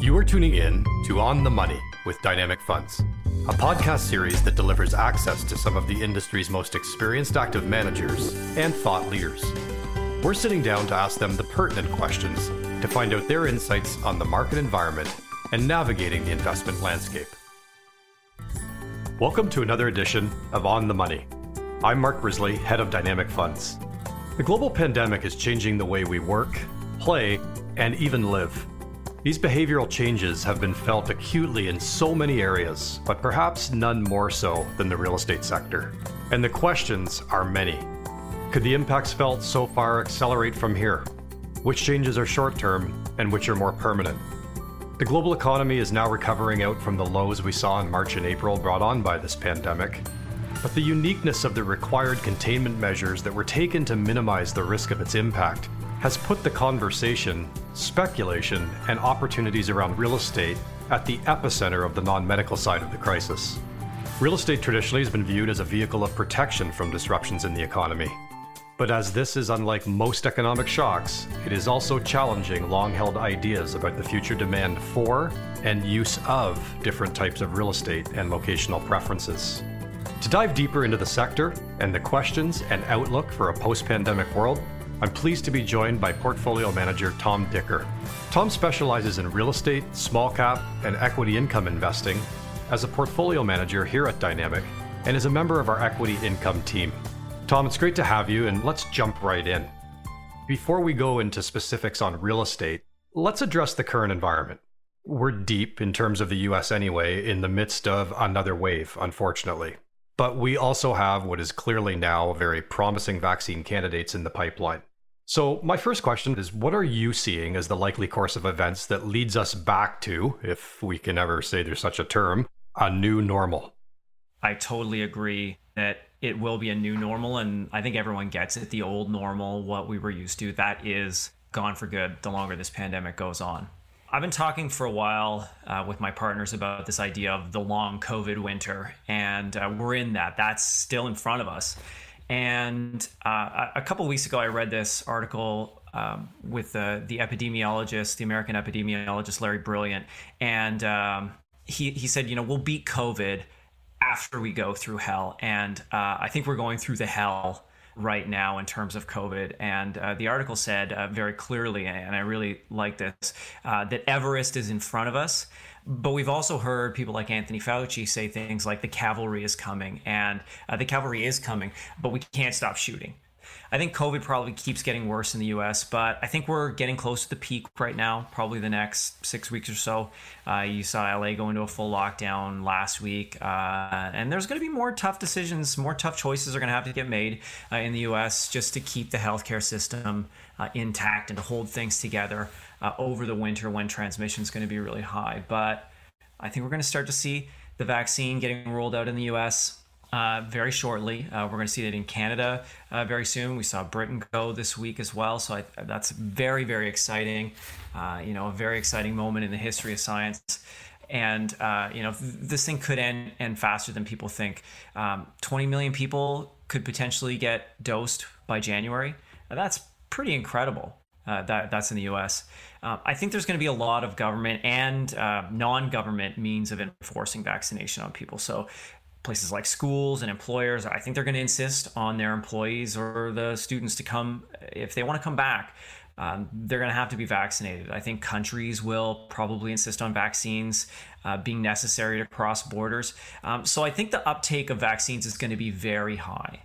You are tuning in to On the Money with Dynamic Funds, a podcast series that delivers access to some of the industry's most experienced active managers and thought leaders. We're sitting down to ask them the pertinent questions to find out their insights on the market environment and navigating the investment landscape. Welcome to another edition of On the Money. I'm Mark Brisley, head of Dynamic Funds. The global pandemic is changing the way we work, play, and even live. These behavioral changes have been felt acutely in so many areas, but perhaps none more so than the real estate sector. And the questions are many. Could the impacts felt so far accelerate from here? Which changes are short term and which are more permanent? The global economy is now recovering out from the lows we saw in March and April brought on by this pandemic. But the uniqueness of the required containment measures that were taken to minimize the risk of its impact has put the conversation, speculation, and opportunities around real estate at the epicenter of the non medical side of the crisis. Real estate traditionally has been viewed as a vehicle of protection from disruptions in the economy. But as this is unlike most economic shocks, it is also challenging long held ideas about the future demand for and use of different types of real estate and locational preferences. To dive deeper into the sector and the questions and outlook for a post pandemic world, I'm pleased to be joined by portfolio manager Tom Dicker. Tom specializes in real estate, small cap, and equity income investing as a portfolio manager here at Dynamic and is a member of our equity income team. Tom, it's great to have you, and let's jump right in. Before we go into specifics on real estate, let's address the current environment. We're deep, in terms of the US anyway, in the midst of another wave, unfortunately. But we also have what is clearly now very promising vaccine candidates in the pipeline. So, my first question is what are you seeing as the likely course of events that leads us back to, if we can ever say there's such a term, a new normal? I totally agree that it will be a new normal. And I think everyone gets it. The old normal, what we were used to, that is gone for good the longer this pandemic goes on. I've been talking for a while uh, with my partners about this idea of the long COVID winter, and uh, we're in that. That's still in front of us. And uh, a couple weeks ago, I read this article um, with the, the epidemiologist, the American epidemiologist Larry Brilliant, and um, he he said, you know, we'll beat COVID after we go through hell, and uh, I think we're going through the hell right now in terms of COVID. And uh, the article said uh, very clearly, and I really like this, uh, that Everest is in front of us. But we've also heard people like Anthony Fauci say things like the cavalry is coming, and uh, the cavalry is coming, but we can't stop shooting. I think COVID probably keeps getting worse in the US, but I think we're getting close to the peak right now, probably the next six weeks or so. Uh, you saw LA go into a full lockdown last week, uh, and there's going to be more tough decisions, more tough choices are going to have to get made uh, in the US just to keep the healthcare system uh, intact and to hold things together uh, over the winter when transmission is going to be really high. But I think we're going to start to see the vaccine getting rolled out in the US. Uh, very shortly. Uh, we're going to see it in Canada uh, very soon. We saw Britain go this week as well, so I, that's very, very exciting. Uh, you know, a very exciting moment in the history of science. And uh, you know, this thing could end end faster than people think. Um, 20 million people could potentially get dosed by January. that's pretty incredible. That that's in the U.S. I think there's going to be a lot of government and non-government means of enforcing vaccination on people. So places like schools and employers, I think they're going to insist on their employees or the students to come, if they want to come back, um, they're going to have to be vaccinated. I think countries will probably insist on vaccines uh, being necessary to cross borders. Um, so I think the uptake of vaccines is going to be very high.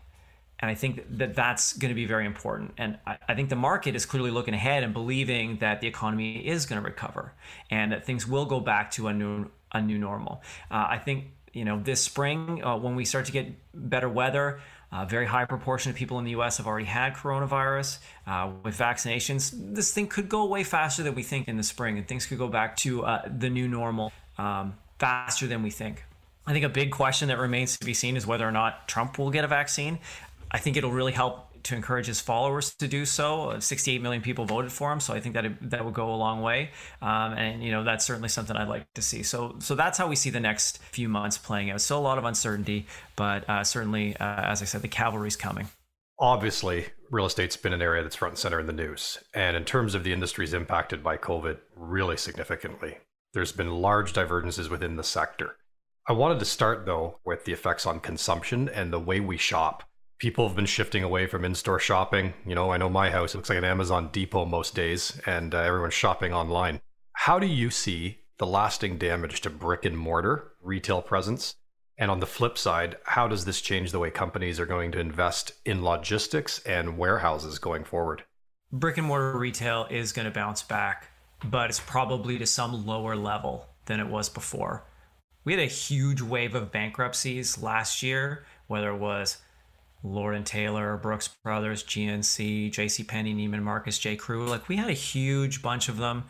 And I think that that's going to be very important. And I, I think the market is clearly looking ahead and believing that the economy is going to recover and that things will go back to a new a new normal. Uh, I think you know, this spring, uh, when we start to get better weather, a very high proportion of people in the US have already had coronavirus. Uh, with vaccinations, this thing could go away faster than we think in the spring, and things could go back to uh, the new normal um, faster than we think. I think a big question that remains to be seen is whether or not Trump will get a vaccine. I think it'll really help to encourage his followers to do so. Uh, 68 million people voted for him, so I think that it, that would go a long way. Um, and you know that's certainly something I'd like to see. So so that's how we see the next few months playing out. Still a lot of uncertainty, but uh, certainly, uh, as I said, the cavalry's coming. Obviously, real estate's been an area that's front and center in the news, and in terms of the industries impacted by COVID, really significantly. There's been large divergences within the sector. I wanted to start, though, with the effects on consumption and the way we shop. People have been shifting away from in store shopping. You know, I know my house looks like an Amazon depot most days, and uh, everyone's shopping online. How do you see the lasting damage to brick and mortar retail presence? And on the flip side, how does this change the way companies are going to invest in logistics and warehouses going forward? Brick and mortar retail is going to bounce back, but it's probably to some lower level than it was before. We had a huge wave of bankruptcies last year, whether it was Ann Taylor, Brooks Brothers, GNC, J.C. Penney, Neiman Marcus, J. Crew. Like we had a huge bunch of them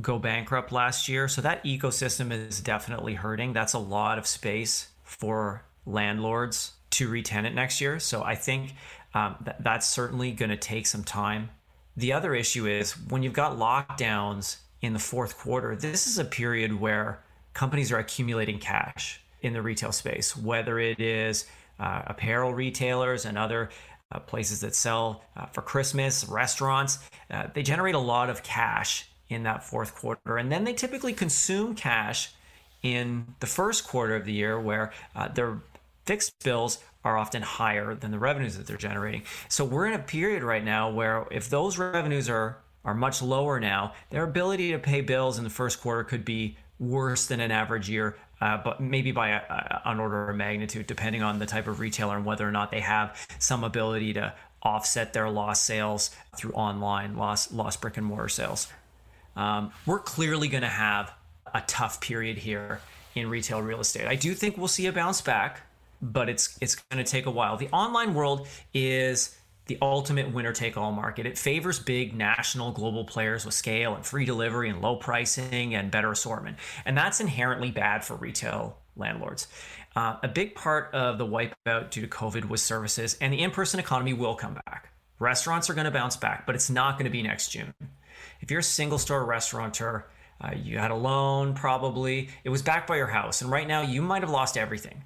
go bankrupt last year. So that ecosystem is definitely hurting. That's a lot of space for landlords to retenant next year. So I think um, th- that's certainly going to take some time. The other issue is when you've got lockdowns in the fourth quarter, this is a period where companies are accumulating cash in the retail space, whether it is uh, apparel retailers and other uh, places that sell uh, for Christmas, restaurants. Uh, they generate a lot of cash in that fourth quarter. And then they typically consume cash in the first quarter of the year where uh, their fixed bills are often higher than the revenues that they're generating. So we're in a period right now where if those revenues are are much lower now, their ability to pay bills in the first quarter could be worse than an average year, uh, but maybe by a, a, an order of magnitude, depending on the type of retailer and whether or not they have some ability to offset their lost sales through online lost lost brick and mortar sales. Um, we're clearly going to have a tough period here in retail real estate. I do think we'll see a bounce back, but it's it's going to take a while. The online world is the ultimate winner take all market. It favors big national global players with scale and free delivery and low pricing and better assortment. And that's inherently bad for retail landlords. Uh, a big part of the wipeout due to COVID was services, and the in person economy will come back. Restaurants are going to bounce back, but it's not going to be next June. If you're a single store restaurateur, uh, you had a loan probably, it was backed by your house, and right now you might have lost everything.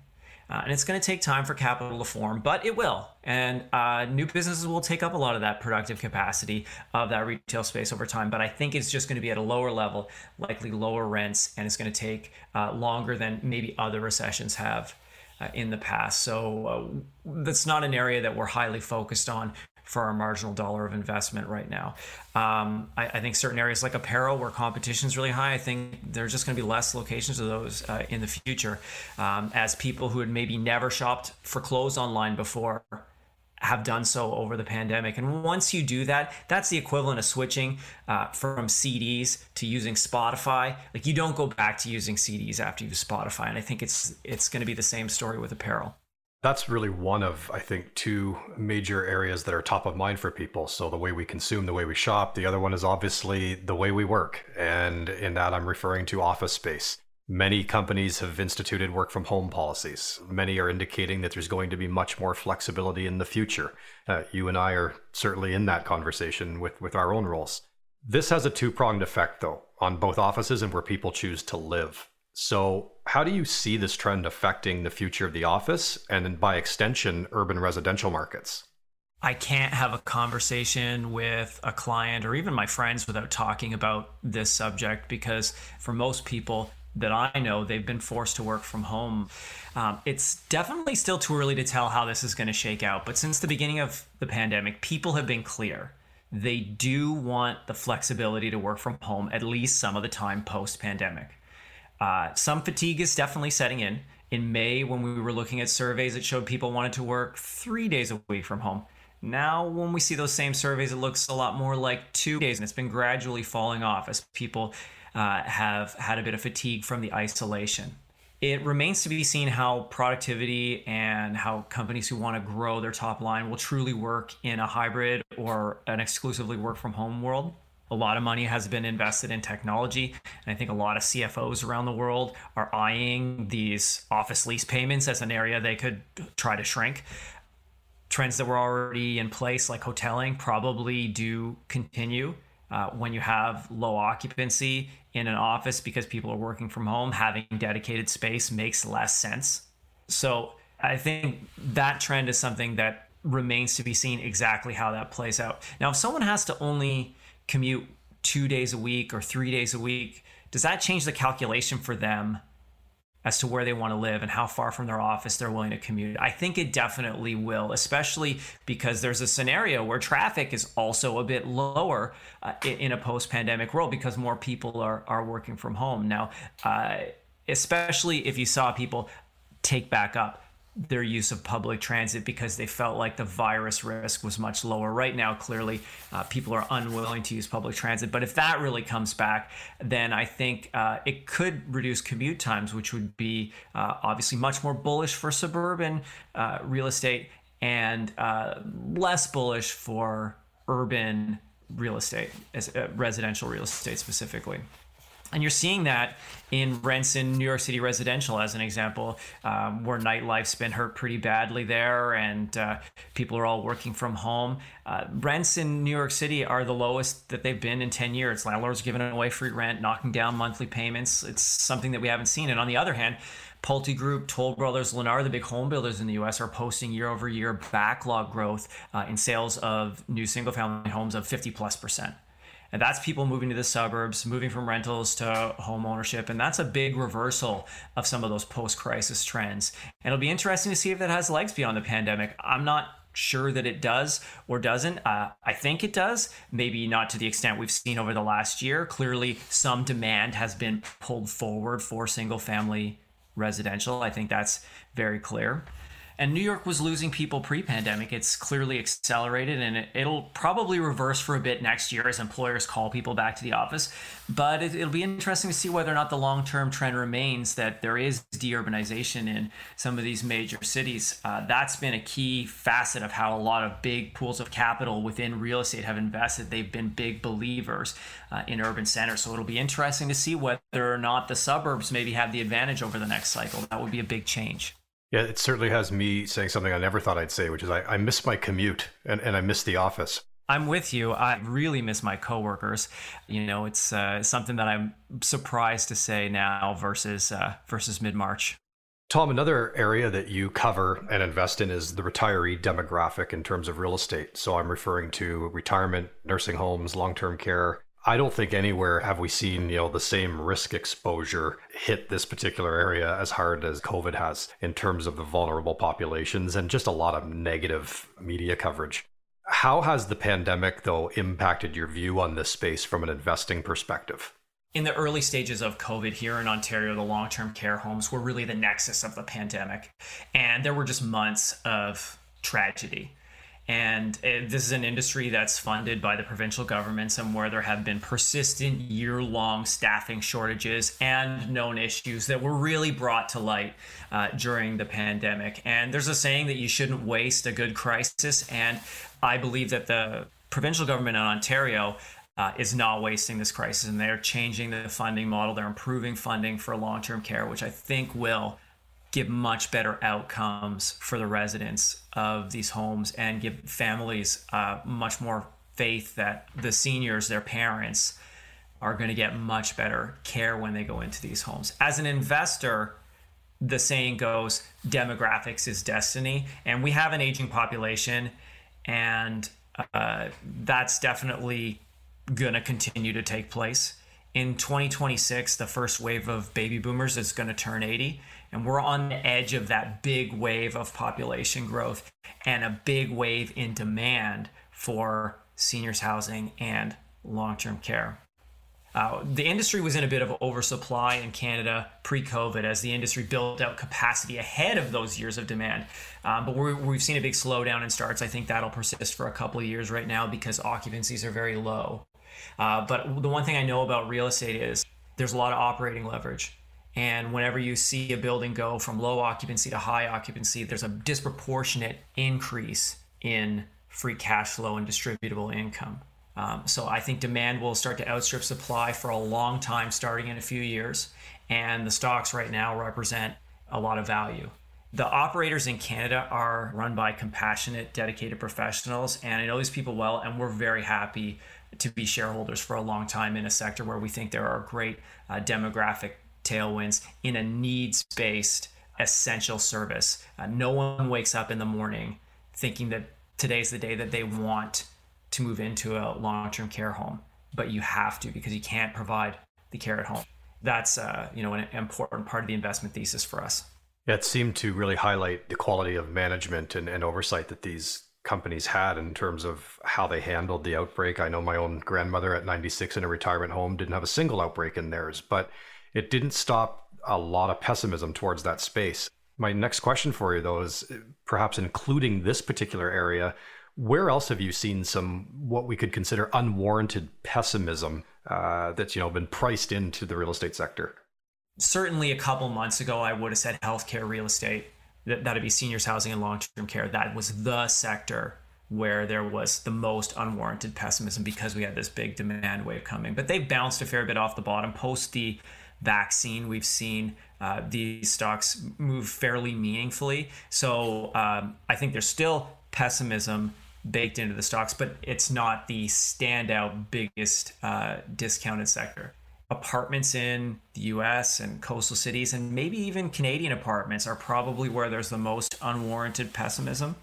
Uh, and it's going to take time for capital to form, but it will. And uh, new businesses will take up a lot of that productive capacity of that retail space over time. But I think it's just going to be at a lower level, likely lower rents, and it's going to take uh, longer than maybe other recessions have. Uh, in the past. So uh, that's not an area that we're highly focused on for our marginal dollar of investment right now. Um, I, I, think certain areas like apparel, where competition is really high, I think there's just going to be less locations of those uh, in the future, um, as people who had maybe never shopped for clothes online before have done so over the pandemic. And once you do that, that's the equivalent of switching uh, from CDs to using Spotify. Like you don't go back to using CDs after you use Spotify. And I think it's it's going to be the same story with apparel. That's really one of, I think, two major areas that are top of mind for people. So, the way we consume, the way we shop. The other one is obviously the way we work. And in that, I'm referring to office space. Many companies have instituted work from home policies. Many are indicating that there's going to be much more flexibility in the future. Uh, you and I are certainly in that conversation with, with our own roles. This has a two pronged effect, though, on both offices and where people choose to live. So, how do you see this trend affecting the future of the office and then by extension, urban residential markets? I can't have a conversation with a client or even my friends without talking about this subject because for most people that I know, they've been forced to work from home. Um, it's definitely still too early to tell how this is going to shake out. But since the beginning of the pandemic, people have been clear. They do want the flexibility to work from home at least some of the time post pandemic. Uh, some fatigue is definitely setting in. In May, when we were looking at surveys, it showed people wanted to work three days a week from home. Now, when we see those same surveys, it looks a lot more like two days, and it's been gradually falling off as people uh, have had a bit of fatigue from the isolation. It remains to be seen how productivity and how companies who want to grow their top line will truly work in a hybrid or an exclusively work from home world a lot of money has been invested in technology. And I think a lot of CFOs around the world are eyeing these office lease payments as an area they could try to shrink. Trends that were already in place, like hoteling, probably do continue. Uh, when you have low occupancy in an office because people are working from home, having dedicated space makes less sense. So I think that trend is something that remains to be seen exactly how that plays out. Now, if someone has to only commute two days a week or three days a week does that change the calculation for them as to where they want to live and how far from their office they're willing to commute. I think it definitely will, especially because there's a scenario where traffic is also a bit lower uh, in a post pandemic world because more people are, are working from home. Now, uh, especially if you saw people take back up their use of public transit because they felt like the virus risk was much lower. Right now, clearly, uh, people are unwilling to use public transit. But if that really comes back, then I think uh, it could reduce commute times, which would be uh, obviously much more bullish for suburban uh, real estate and uh, less bullish for urban real estate, as, uh, residential real estate specifically. And you're seeing that in rents in New York City residential, as an example, um, where nightlife's been hurt pretty badly there, and uh, people are all working from home. Uh, rents in New York City are the lowest that they've been in 10 years. Landlords giving away free rent, knocking down monthly payments. It's something that we haven't seen. And on the other hand, Pulte Group, Toll Brothers, Lennar, the big home builders in the US, are posting year over year backlog growth uh, in sales of new single family homes of 50 plus percent. And that's people moving to the suburbs, moving from rentals to home ownership. And that's a big reversal of some of those post crisis trends. And it'll be interesting to see if that has legs beyond the pandemic. I'm not sure that it does or doesn't. Uh, I think it does, maybe not to the extent we've seen over the last year. Clearly, some demand has been pulled forward for single family residential. I think that's very clear. And New York was losing people pre pandemic. It's clearly accelerated and it, will probably reverse for a bit next year as employers call people back to the office. But it, will be interesting to see whether or not the long term trend remains that there is deurbanization in some of these major cities. Uh, that's been a key facet of how a lot of big pools of capital within real estate have invested. They've been big believers uh, in urban centers. So it'll be interesting to see whether or not the suburbs maybe have the advantage over the next cycle. That would be a big change. Yeah, it certainly has me saying something I never thought I'd say, which is I, I miss my commute and, and I miss the office. I'm with you. I really miss my coworkers. You know, it's uh, something that I'm surprised to say now versus uh, versus mid March. Tom, another area that you cover and invest in is the retiree demographic in terms of real estate. So I'm referring to retirement, nursing homes, long term care, I don't think anywhere have we seen, you know, the same risk exposure hit this particular area as hard as COVID has in terms of the vulnerable populations and just a lot of negative media coverage. How has the pandemic though impacted your view on this space from an investing perspective? In the early stages of COVID here in Ontario, the long term care homes were really the nexus of the pandemic. And there were just months of tragedy and it, this is an industry that's funded by the provincial governments and where there have been persistent year long staffing shortages and known issues that were really brought to light uh, during the pandemic. And there's a saying that you shouldn't waste a good crisis. And I believe that the provincial government in Ontario uh, is not wasting this crisis and they're changing the funding model. They're improving funding for long term care, which I think will give much better outcomes for the residents of these homes and give families uh, much more faith that the seniors, their parents, are going to get much better care when they go into these homes. As an investor, the saying goes demographics is destiny. And we have an aging population, and uh, that's definitely going to continue to take place. In 2026, the first wave of baby boomers is going to turn 80 and we're on the edge of that big wave of population growth and a big wave in demand for seniors housing and long-term care. Uh, the industry was in a bit of oversupply in Canada pre-COVID as the industry built out capacity ahead of those years of demand. Um, but we have seen a big slowdown in starts. I think that'll persist for a couple of years right now because occupancies are very low. Uh, but the one thing I know about real estate is there's a lot of operating leverage. And whenever you see a building go from low occupancy to high occupancy, there's a disproportionate increase in free cash flow and distributable income. Um, so I think demand will start to outstrip supply for a long time, starting in a few years. And the stocks right now represent a lot of value. The operators in Canada are run by compassionate, dedicated professionals, and I know these people well, and we're very happy to be shareholders for a long time in a sector where we think there are great uh, demographic tailwinds in a needs based essential service. Uh, no one wakes up in the morning thinking that today's the day that they want to move into a long term care home, but you have to because you can't provide the care at home. that's uh, you know an important part of the investment thesis for us. Yeah, it seemed to really highlight the quality of management and, and oversight that these companies had in terms of how they handled the outbreak. I know my own grandmother at 96 in a retirement home didn't have a single outbreak in theirs, but it didn't stop a lot of pessimism towards that space. My next question for you, though, is perhaps including this particular area, where else have you seen some what we could consider unwarranted pessimism uh, that's you know been priced into the real estate sector? Certainly, a couple months ago, I would have said healthcare real estate. That that'd be seniors housing and long term care. That was the sector where there was the most unwarranted pessimism because we had this big demand wave coming. But they've bounced a fair bit off the bottom post the vaccine. We've seen uh, these stocks move fairly meaningfully. So um, I think there's still pessimism baked into the stocks, but it's not the standout biggest uh, discounted sector. Apartments in the US and coastal cities, and maybe even Canadian apartments, are probably where there's the most unwarranted pessimism.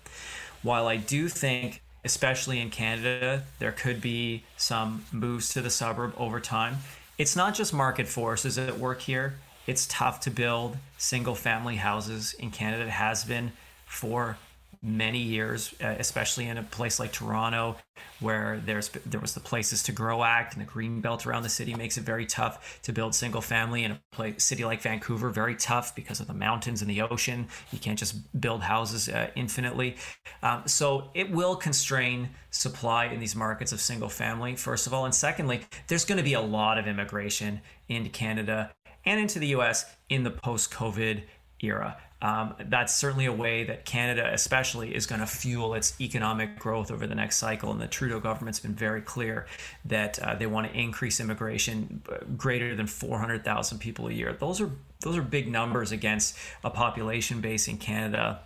While I do think, especially in Canada, there could be some moves to the suburb over time, it's not just market forces at work here. It's tough to build single family houses in Canada. It has been for many years, uh, especially in a place like Toronto, where there's there was the Places to Grow Act and the green belt around the city makes it very tough to build single family. In a place, city like Vancouver, very tough because of the mountains and the ocean. You can't just build houses uh, infinitely. Um, so it will constrain supply in these markets of single family, first of all, and secondly, there's going to be a lot of immigration into Canada and into the U.S. in the post-COVID era. Um, that's certainly a way that Canada, especially, is going to fuel its economic growth over the next cycle. And the Trudeau government's been very clear that uh, they want to increase immigration uh, greater than 400,000 people a year. Those are those are big numbers against a population base in Canada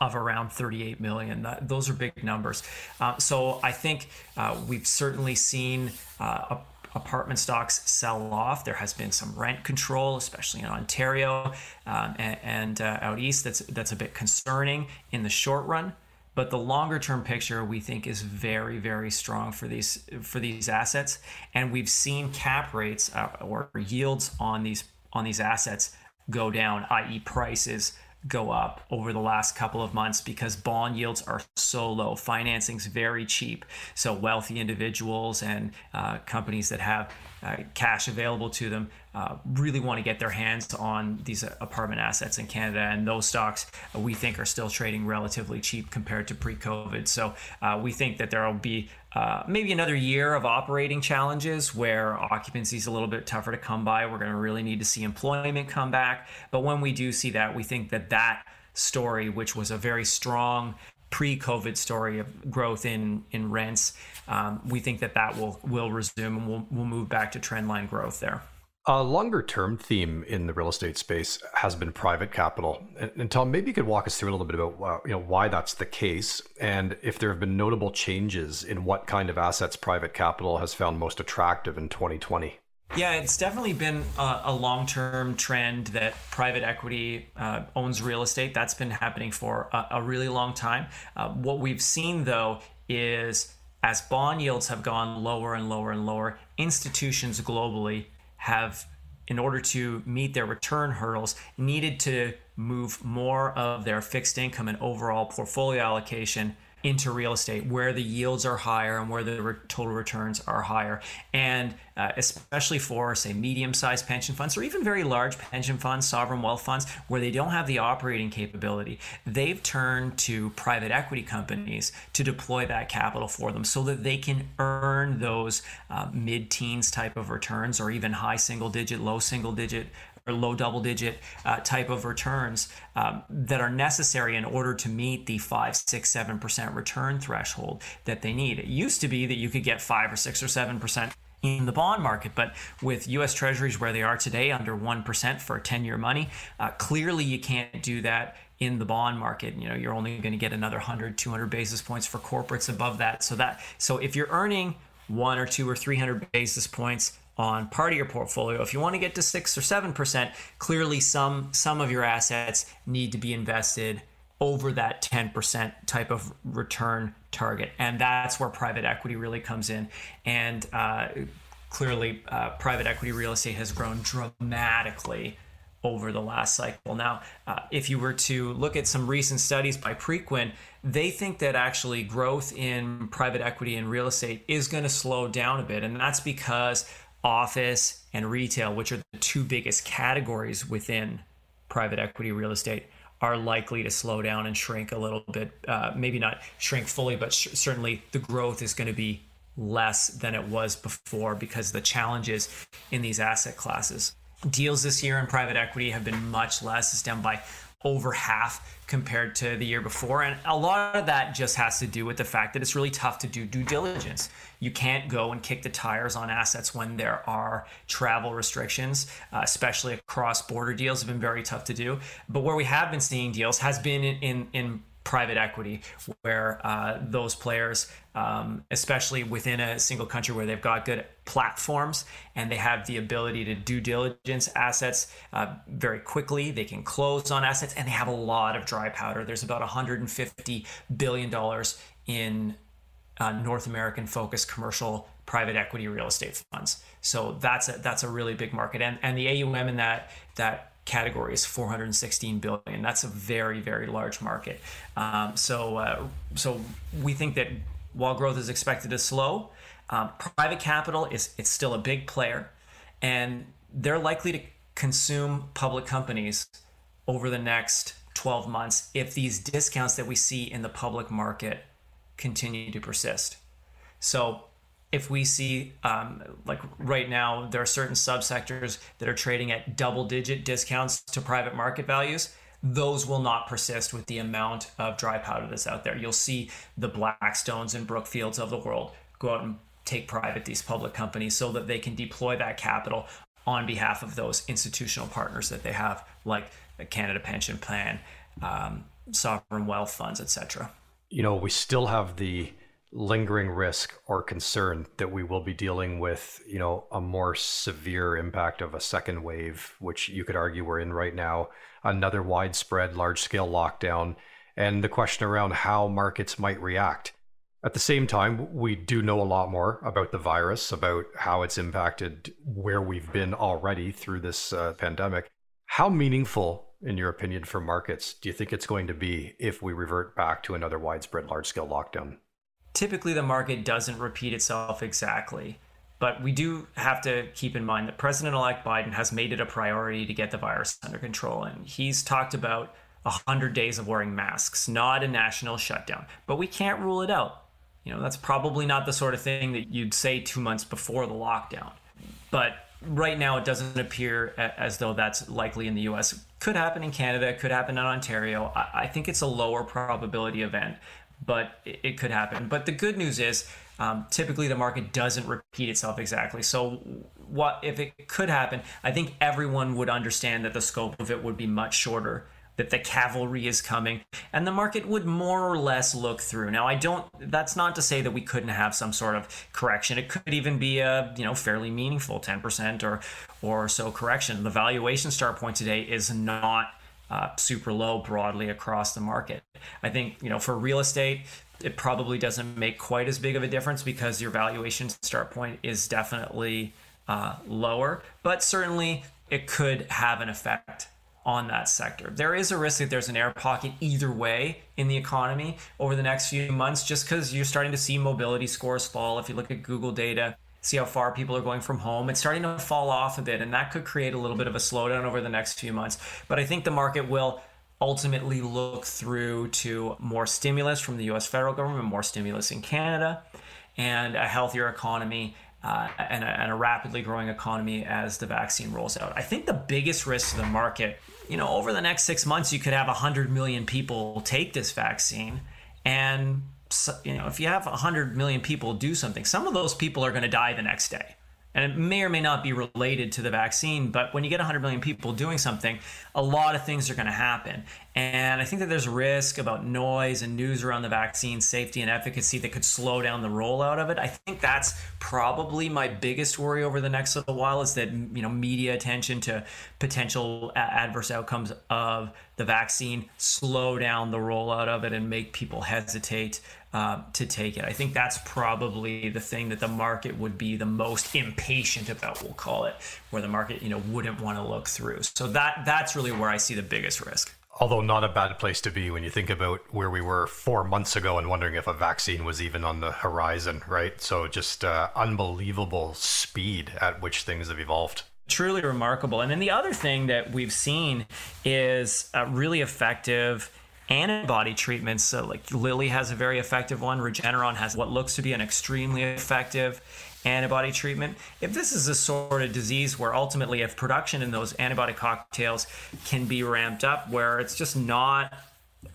of around 38 million. Those are big numbers. Uh, so I think uh, we've certainly seen uh, a apartment stocks sell off. There has been some rent control, especially in Ontario um, and, and uh, out east. That's that's a bit concerning in the short run. But the longer term picture we think is very very strong for these for these assets, and we've seen cap rates uh, or yields on these on these assets go down, i.e., prices go up over the last couple of months because bond yields are so low. Financing's very cheap. So wealthy individuals and uh, companies that have uh, cash available to them uh, really want to get their hands on these apartment assets in Canada. And those stocks uh, we think are still trading relatively cheap compared to pre COVID. So uh, we think that there will be uh, maybe another year of operating challenges where occupancy is a little bit tougher to come by. We're going to really need to see employment come back. But when we do see that, we think that that story, which was a very strong pre-COVID story of growth in in rents. Um, we think that that will will resume and we'll we'll move back to trendline growth there. A longer term theme in the real estate space has been private capital. And, and, Tom, maybe you could walk us through a little bit about you know why that's the case, and if there have been notable changes in what kind of assets private capital has found most attractive in 2020. Yeah, it's definitely been a, a long term trend that private equity uh, owns real estate. That's been happening for a, a really long time. Uh, what we've seen, though, is as bond yields have gone lower and lower and lower, institutions globally have, in order to meet their return hurdles, needed to move more of their fixed income and overall portfolio allocation into real estate where the yields are higher and where the re- total returns are higher. And uh, especially for, say, medium sized pension funds or even very large pension funds, sovereign wealth funds, where they don't have the operating capability, they've turned to private equity companies to deploy that capital for them so that they can earn those uh, mid teens type of returns or even high single digit, low single digit low double digit uh, type of returns um, that are necessary in order to meet the 5 6 7% return threshold that they need it used to be that you could get 5 or 6 or 7% in the bond market. But with US Treasuries where they are today, under 1% for 10 year money, uh, clearly you can't do that in the bond market. You know, you're only going to get another 100, 200 basis points for corporates above that. So that, so if you're earning one or two or 300 basis points on part of your portfolio. If you want to get to six or seven percent, clearly some some of your assets need to be invested over that 10% type of return target. And that's where private equity really comes in. And uh, clearly uh, private equity real estate has grown dramatically over the last cycle. Now, uh, if you were to look at some recent studies by Preqin, they think that actually growth in private equity and real estate is going to slow down a bit. And that's because office and retail, which are the two biggest categories within private equity real estate, are likely to slow down and shrink a little bit. Uh, maybe not shrink fully, but sh- certainly the growth is going to be less than it was before because the challenges in these asset classes. Deals this year in private equity have been much less. It's down by over half compared to the year before. And a lot of that just has to do with the fact that it's really tough to do due diligence. You can't go and kick the tires on assets when there are travel restrictions, uh, especially across border deals have been very tough to do. But where we have been seeing deals has been in, in, in private equity, where uh, those players, um, especially within a single country where they've got good platforms and they have the ability to due diligence assets uh, very quickly, they can close on assets, and they have a lot of dry powder. There's about 150 billion dollars in uh, North American focused commercial private equity real estate funds. So that's a that's a really big market, and and the AUM in that that category is 416 billion. That's a very, very large market. Um, so, uh, so we think that while growth is expected to slow, um, private capital is it's still a big player, and they're likely to consume public companies over the next 12 months if these discounts that we see in the public market continue to persist. So if we see um, like right now there are certain subsectors that are trading at double digit discounts to private market values. Those will not persist with the amount of dry powder that's out there. You'll see the blackstones and brookfields of the world go out and take private these public companies so that they can deploy that capital on behalf of those institutional partners that they have like the canada pension plan um, sovereign wealth funds etc you know we still have the lingering risk or concern that we will be dealing with, you know, a more severe impact of a second wave, which you could argue we're in right now, another widespread large scale lockdown, and the question around how markets might react. At the same time, we do know a lot more about the virus, about how it's impacted where we've been already through this uh, pandemic. How meaningful, in your opinion, for markets do you think it's going to be if we revert back to another widespread large scale lockdown? Typically the market doesn't repeat itself exactly. But we do have to keep in mind that President elect Biden has made it a priority to get the virus under control. And he's talked about 100 days of wearing masks, not a national shutdown. But we can't rule it out. You know, that's probably not the sort of thing that you'd say two months before the lockdown. But right now, it doesn't appear as though that's likely in the US. Could happen in Canada, could happen in Ontario. I think it's a lower probability event but it, could happen. But the good news is, um, typically the market doesn't repeat itself exactly. So, what if it could happen? I think everyone would understand that the scope of it would be much shorter. That the cavalry is coming, and the market would more or less look through. Now, I don't. That's not to say that we couldn't have some sort of correction. It could even be a you know fairly meaningful ten percent or or so correction. The valuation start point today is not uh, super low broadly across the market. I think, you know, for real estate, it probably doesn't make quite as big of a difference because your valuation start point is definitely uh, lower, but certainly it could have an effect on that sector. There is a risk that there's an air pocket either way in the economy over the next few months, just because you're starting to see mobility scores fall. If you look at Google data, see how far people are going from home. It's starting to fall off a bit, and that could create a little bit of a slowdown over the next few months. But I think the market will ultimately look through to more stimulus from the US federal government, more stimulus in Canada, and a healthier economy. Uh, and, a, and, a, rapidly growing economy as the vaccine rolls out. I think the biggest risk to the market, you know, over the next six months, you could have 100 million people take this vaccine, and you know, if you have 100 million people do something, some of those people are going to die the next day. And it may or may not be related to the vaccine, but when you get 100 million people doing something, a lot of things are going to happen. And I think that there's risk about noise and news around the vaccine safety and efficacy that could slow down the rollout of it. I think that's probably my biggest worry over the next little while is that you know media attention to potential adverse outcomes of the vaccine slow down the rollout of it and make people hesitate uh, to take it. I think that's probably the thing that the market would be the most impatient about. We'll call it, where the market, you know, wouldn't want to look through. So that that's really where I see the biggest risk. Although not a bad place to be when you think about where we were four months ago and wondering if a vaccine was even on the horizon, right? So just uh, unbelievable speed at which things have evolved truly remarkable. And then the other thing that we've seen is really effective antibody treatments. So, like Lilly has a very effective one. Regeneron has what looks to be an extremely effective antibody treatment. If this is a sort of disease where ultimately, if production in those antibody cocktails can be ramped up, where it's just not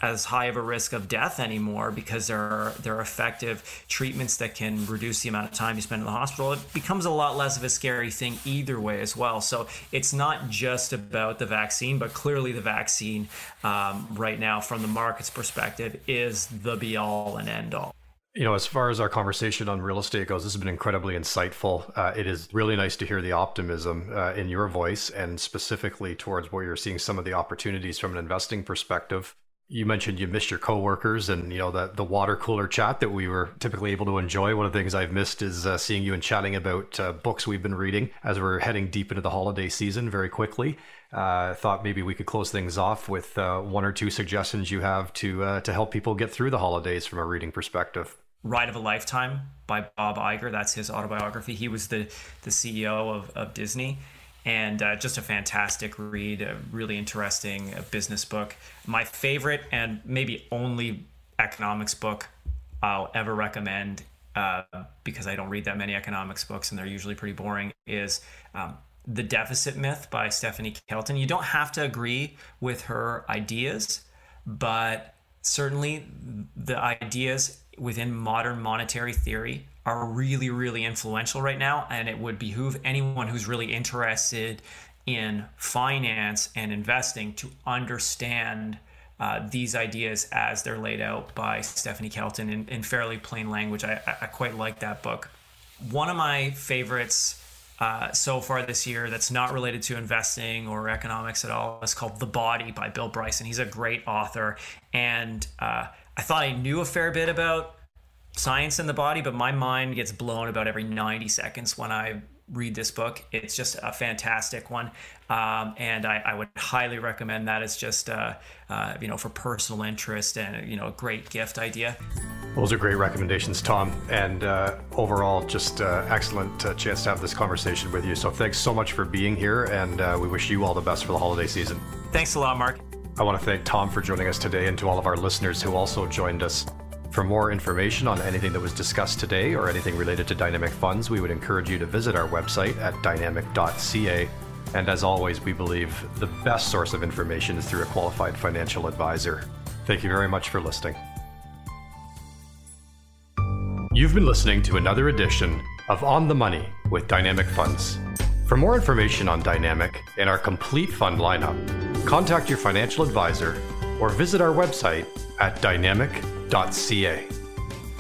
as high of a risk of death anymore because there are there are effective treatments that can reduce the amount of time you spend in the hospital. It becomes a lot less of a scary thing either way as well. So it's not just about the vaccine, but clearly the vaccine um, right now, from the market's perspective, is the be all and end all. You know, as far as our conversation on real estate goes, this has been incredibly insightful. Uh, it is really nice to hear the optimism uh, in your voice and specifically towards where you're seeing some of the opportunities from an investing perspective you mentioned you missed your coworkers and you know the the water cooler chat that we were typically able to enjoy. One of the things I've missed is uh, seeing you and chatting about uh, books we've been reading as we're heading deep into the holiday season very quickly. Uh, thought maybe we could close things off with uh, one or two suggestions you have to uh, to help people get through the holidays from a reading perspective. Ride of a Lifetime by Bob Iger. That's his autobiography. He was the the CEO of, of Disney and uh, just a fantastic read, a really interesting uh, business book. My favorite and maybe only economics book I'll ever recommend uh, because I don't read that many economics books and they're usually pretty boring is um, The Deficit Myth by Stephanie Kelton. You don't have to agree with her ideas, but certainly the ideas within modern monetary theory are really, really influential right now. And it would behoove anyone who's really interested in finance and investing to understand uh, these ideas as they're laid out by Stephanie Kelton in, in fairly plain language. I, I, quite like that book. One of my favorites uh, so far this year that's not related to investing or economics at all is called The Body by Bill Bryson. He's a great author. And uh, I thought I knew a fair bit about science in the body, but my mind gets blown about every 90 seconds when I read this book. It's just a fantastic one, um, and I, I, would highly recommend that It's just uh, uh, you know for personal interest and you know a great gift idea. Those are great recommendations, Tom, and uh, overall just uh, excellent uh, chance to have this conversation with you. So thanks so much for being here, and uh, we wish you all the best for the holiday season. Thanks a lot, Mark. I want to thank Tom for joining us today, and to all of our listeners who also joined us. For more information on anything that was discussed today or anything related to dynamic funds, we would encourage you to visit our website at dynamic.ca. And as always, we believe the best source of information is through a qualified financial advisor. Thank you very much for listening. You've been listening to another edition of On the Money with Dynamic Funds. For more information on Dynamic and our complete fund lineup, contact your financial advisor or visit our website at dynamic.ca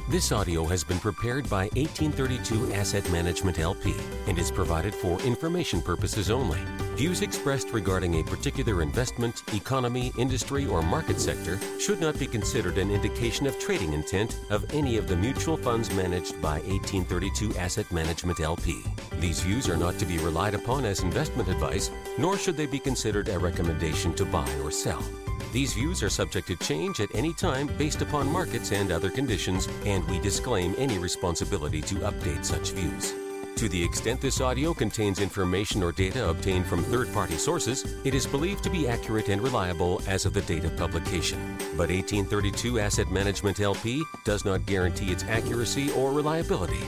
This audio has been prepared by 1832 Asset Management LP and is provided for information purposes only. Views expressed regarding a particular investment, economy, industry, or market sector should not be considered an indication of trading intent of any of the mutual funds managed by 1832 Asset Management LP. These views are not to be relied upon as investment advice, nor should they be considered a recommendation to buy or sell. These views are subject to change at any time based upon markets and other conditions, and we disclaim any responsibility to update such views. To the extent this audio contains information or data obtained from third party sources, it is believed to be accurate and reliable as of the date of publication. But 1832 Asset Management LP does not guarantee its accuracy or reliability.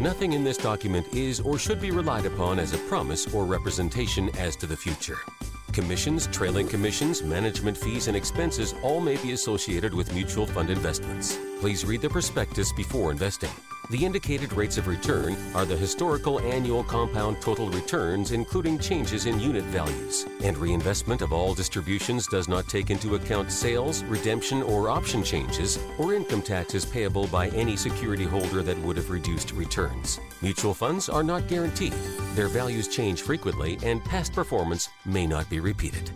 Nothing in this document is or should be relied upon as a promise or representation as to the future. Commissions, trailing commissions, management fees, and expenses all may be associated with mutual fund investments. Please read the prospectus before investing. The indicated rates of return are the historical annual compound total returns, including changes in unit values. And reinvestment of all distributions does not take into account sales, redemption, or option changes, or income taxes payable by any security holder that would have reduced returns. Mutual funds are not guaranteed. Their values change frequently, and past performance may not be repeated.